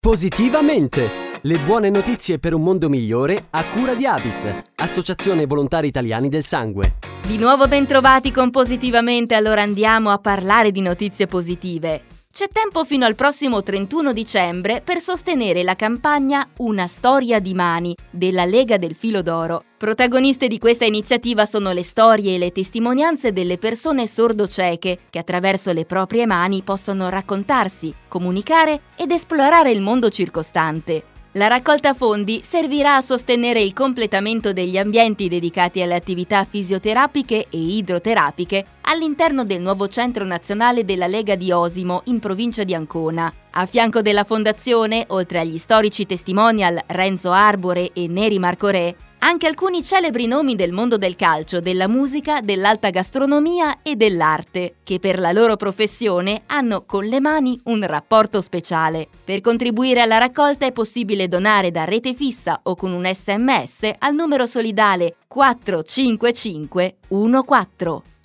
Positivamente! Le buone notizie per un mondo migliore a cura di Avis, Associazione Volontari Italiani del Sangue. Di nuovo bentrovati con Positivamente, allora andiamo a parlare di notizie positive. C'è tempo fino al prossimo 31 dicembre per sostenere la campagna Una storia di mani della Lega del Filo d'Oro. Protagoniste di questa iniziativa sono le storie e le testimonianze delle persone sordo-cieche che attraverso le proprie mani possono raccontarsi, comunicare ed esplorare il mondo circostante. La raccolta fondi servirà a sostenere il completamento degli ambienti dedicati alle attività fisioterapiche e idroterapiche all'interno del nuovo centro nazionale della Lega di Osimo in provincia di Ancona. A fianco della fondazione, oltre agli storici testimonial Renzo Arbore e Neri Marco Re, anche alcuni celebri nomi del mondo del calcio, della musica, dell'alta gastronomia e dell'arte, che per la loro professione hanno con le mani un rapporto speciale. Per contribuire alla raccolta è possibile donare da rete fissa o con un sms al numero solidale 45514.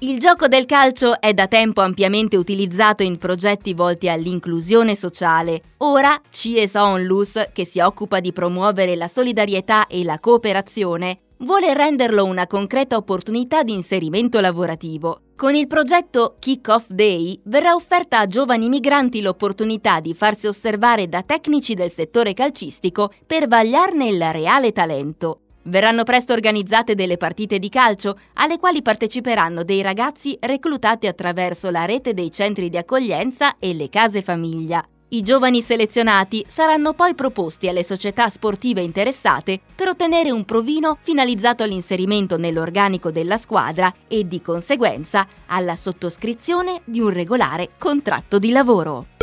Il gioco del calcio è da tempo ampiamente utilizzato in progetti volti all'inclusione sociale. Ora CIES Onlus, che si occupa di promuovere la solidarietà e la cooperazione, vuole renderlo una concreta opportunità di inserimento lavorativo. Con il progetto Kick Off Day verrà offerta a giovani migranti l'opportunità di farsi osservare da tecnici del settore calcistico per vagliarne il reale talento. Verranno presto organizzate delle partite di calcio alle quali parteciperanno dei ragazzi reclutati attraverso la rete dei centri di accoglienza e le case famiglia. I giovani selezionati saranno poi proposti alle società sportive interessate per ottenere un provino finalizzato all'inserimento nell'organico della squadra e di conseguenza alla sottoscrizione di un regolare contratto di lavoro.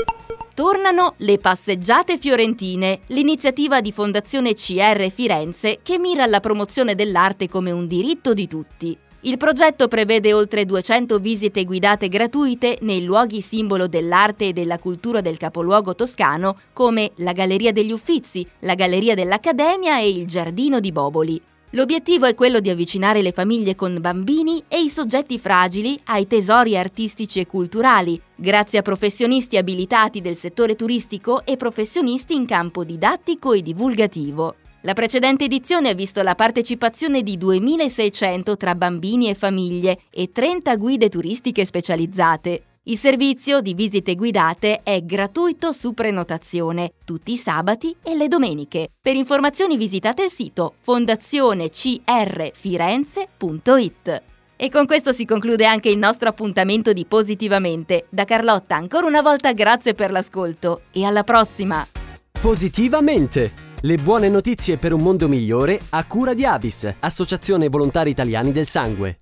Tornano le passeggiate fiorentine, l'iniziativa di Fondazione CR Firenze che mira alla promozione dell'arte come un diritto di tutti. Il progetto prevede oltre 200 visite guidate gratuite nei luoghi simbolo dell'arte e della cultura del capoluogo toscano come la Galleria degli Uffizi, la Galleria dell'Accademia e il Giardino di Boboli. L'obiettivo è quello di avvicinare le famiglie con bambini e i soggetti fragili ai tesori artistici e culturali, grazie a professionisti abilitati del settore turistico e professionisti in campo didattico e divulgativo. La precedente edizione ha visto la partecipazione di 2600 tra bambini e famiglie e 30 guide turistiche specializzate. Il servizio di visite guidate è gratuito su prenotazione, tutti i sabati e le domeniche. Per informazioni visitate il sito fondazionecrfirenze.it. E con questo si conclude anche il nostro appuntamento di Positivamente. Da Carlotta ancora una volta grazie per l'ascolto e alla prossima! Positivamente! Le buone notizie per un mondo migliore a cura di Avis, Associazione Volontari Italiani del Sangue.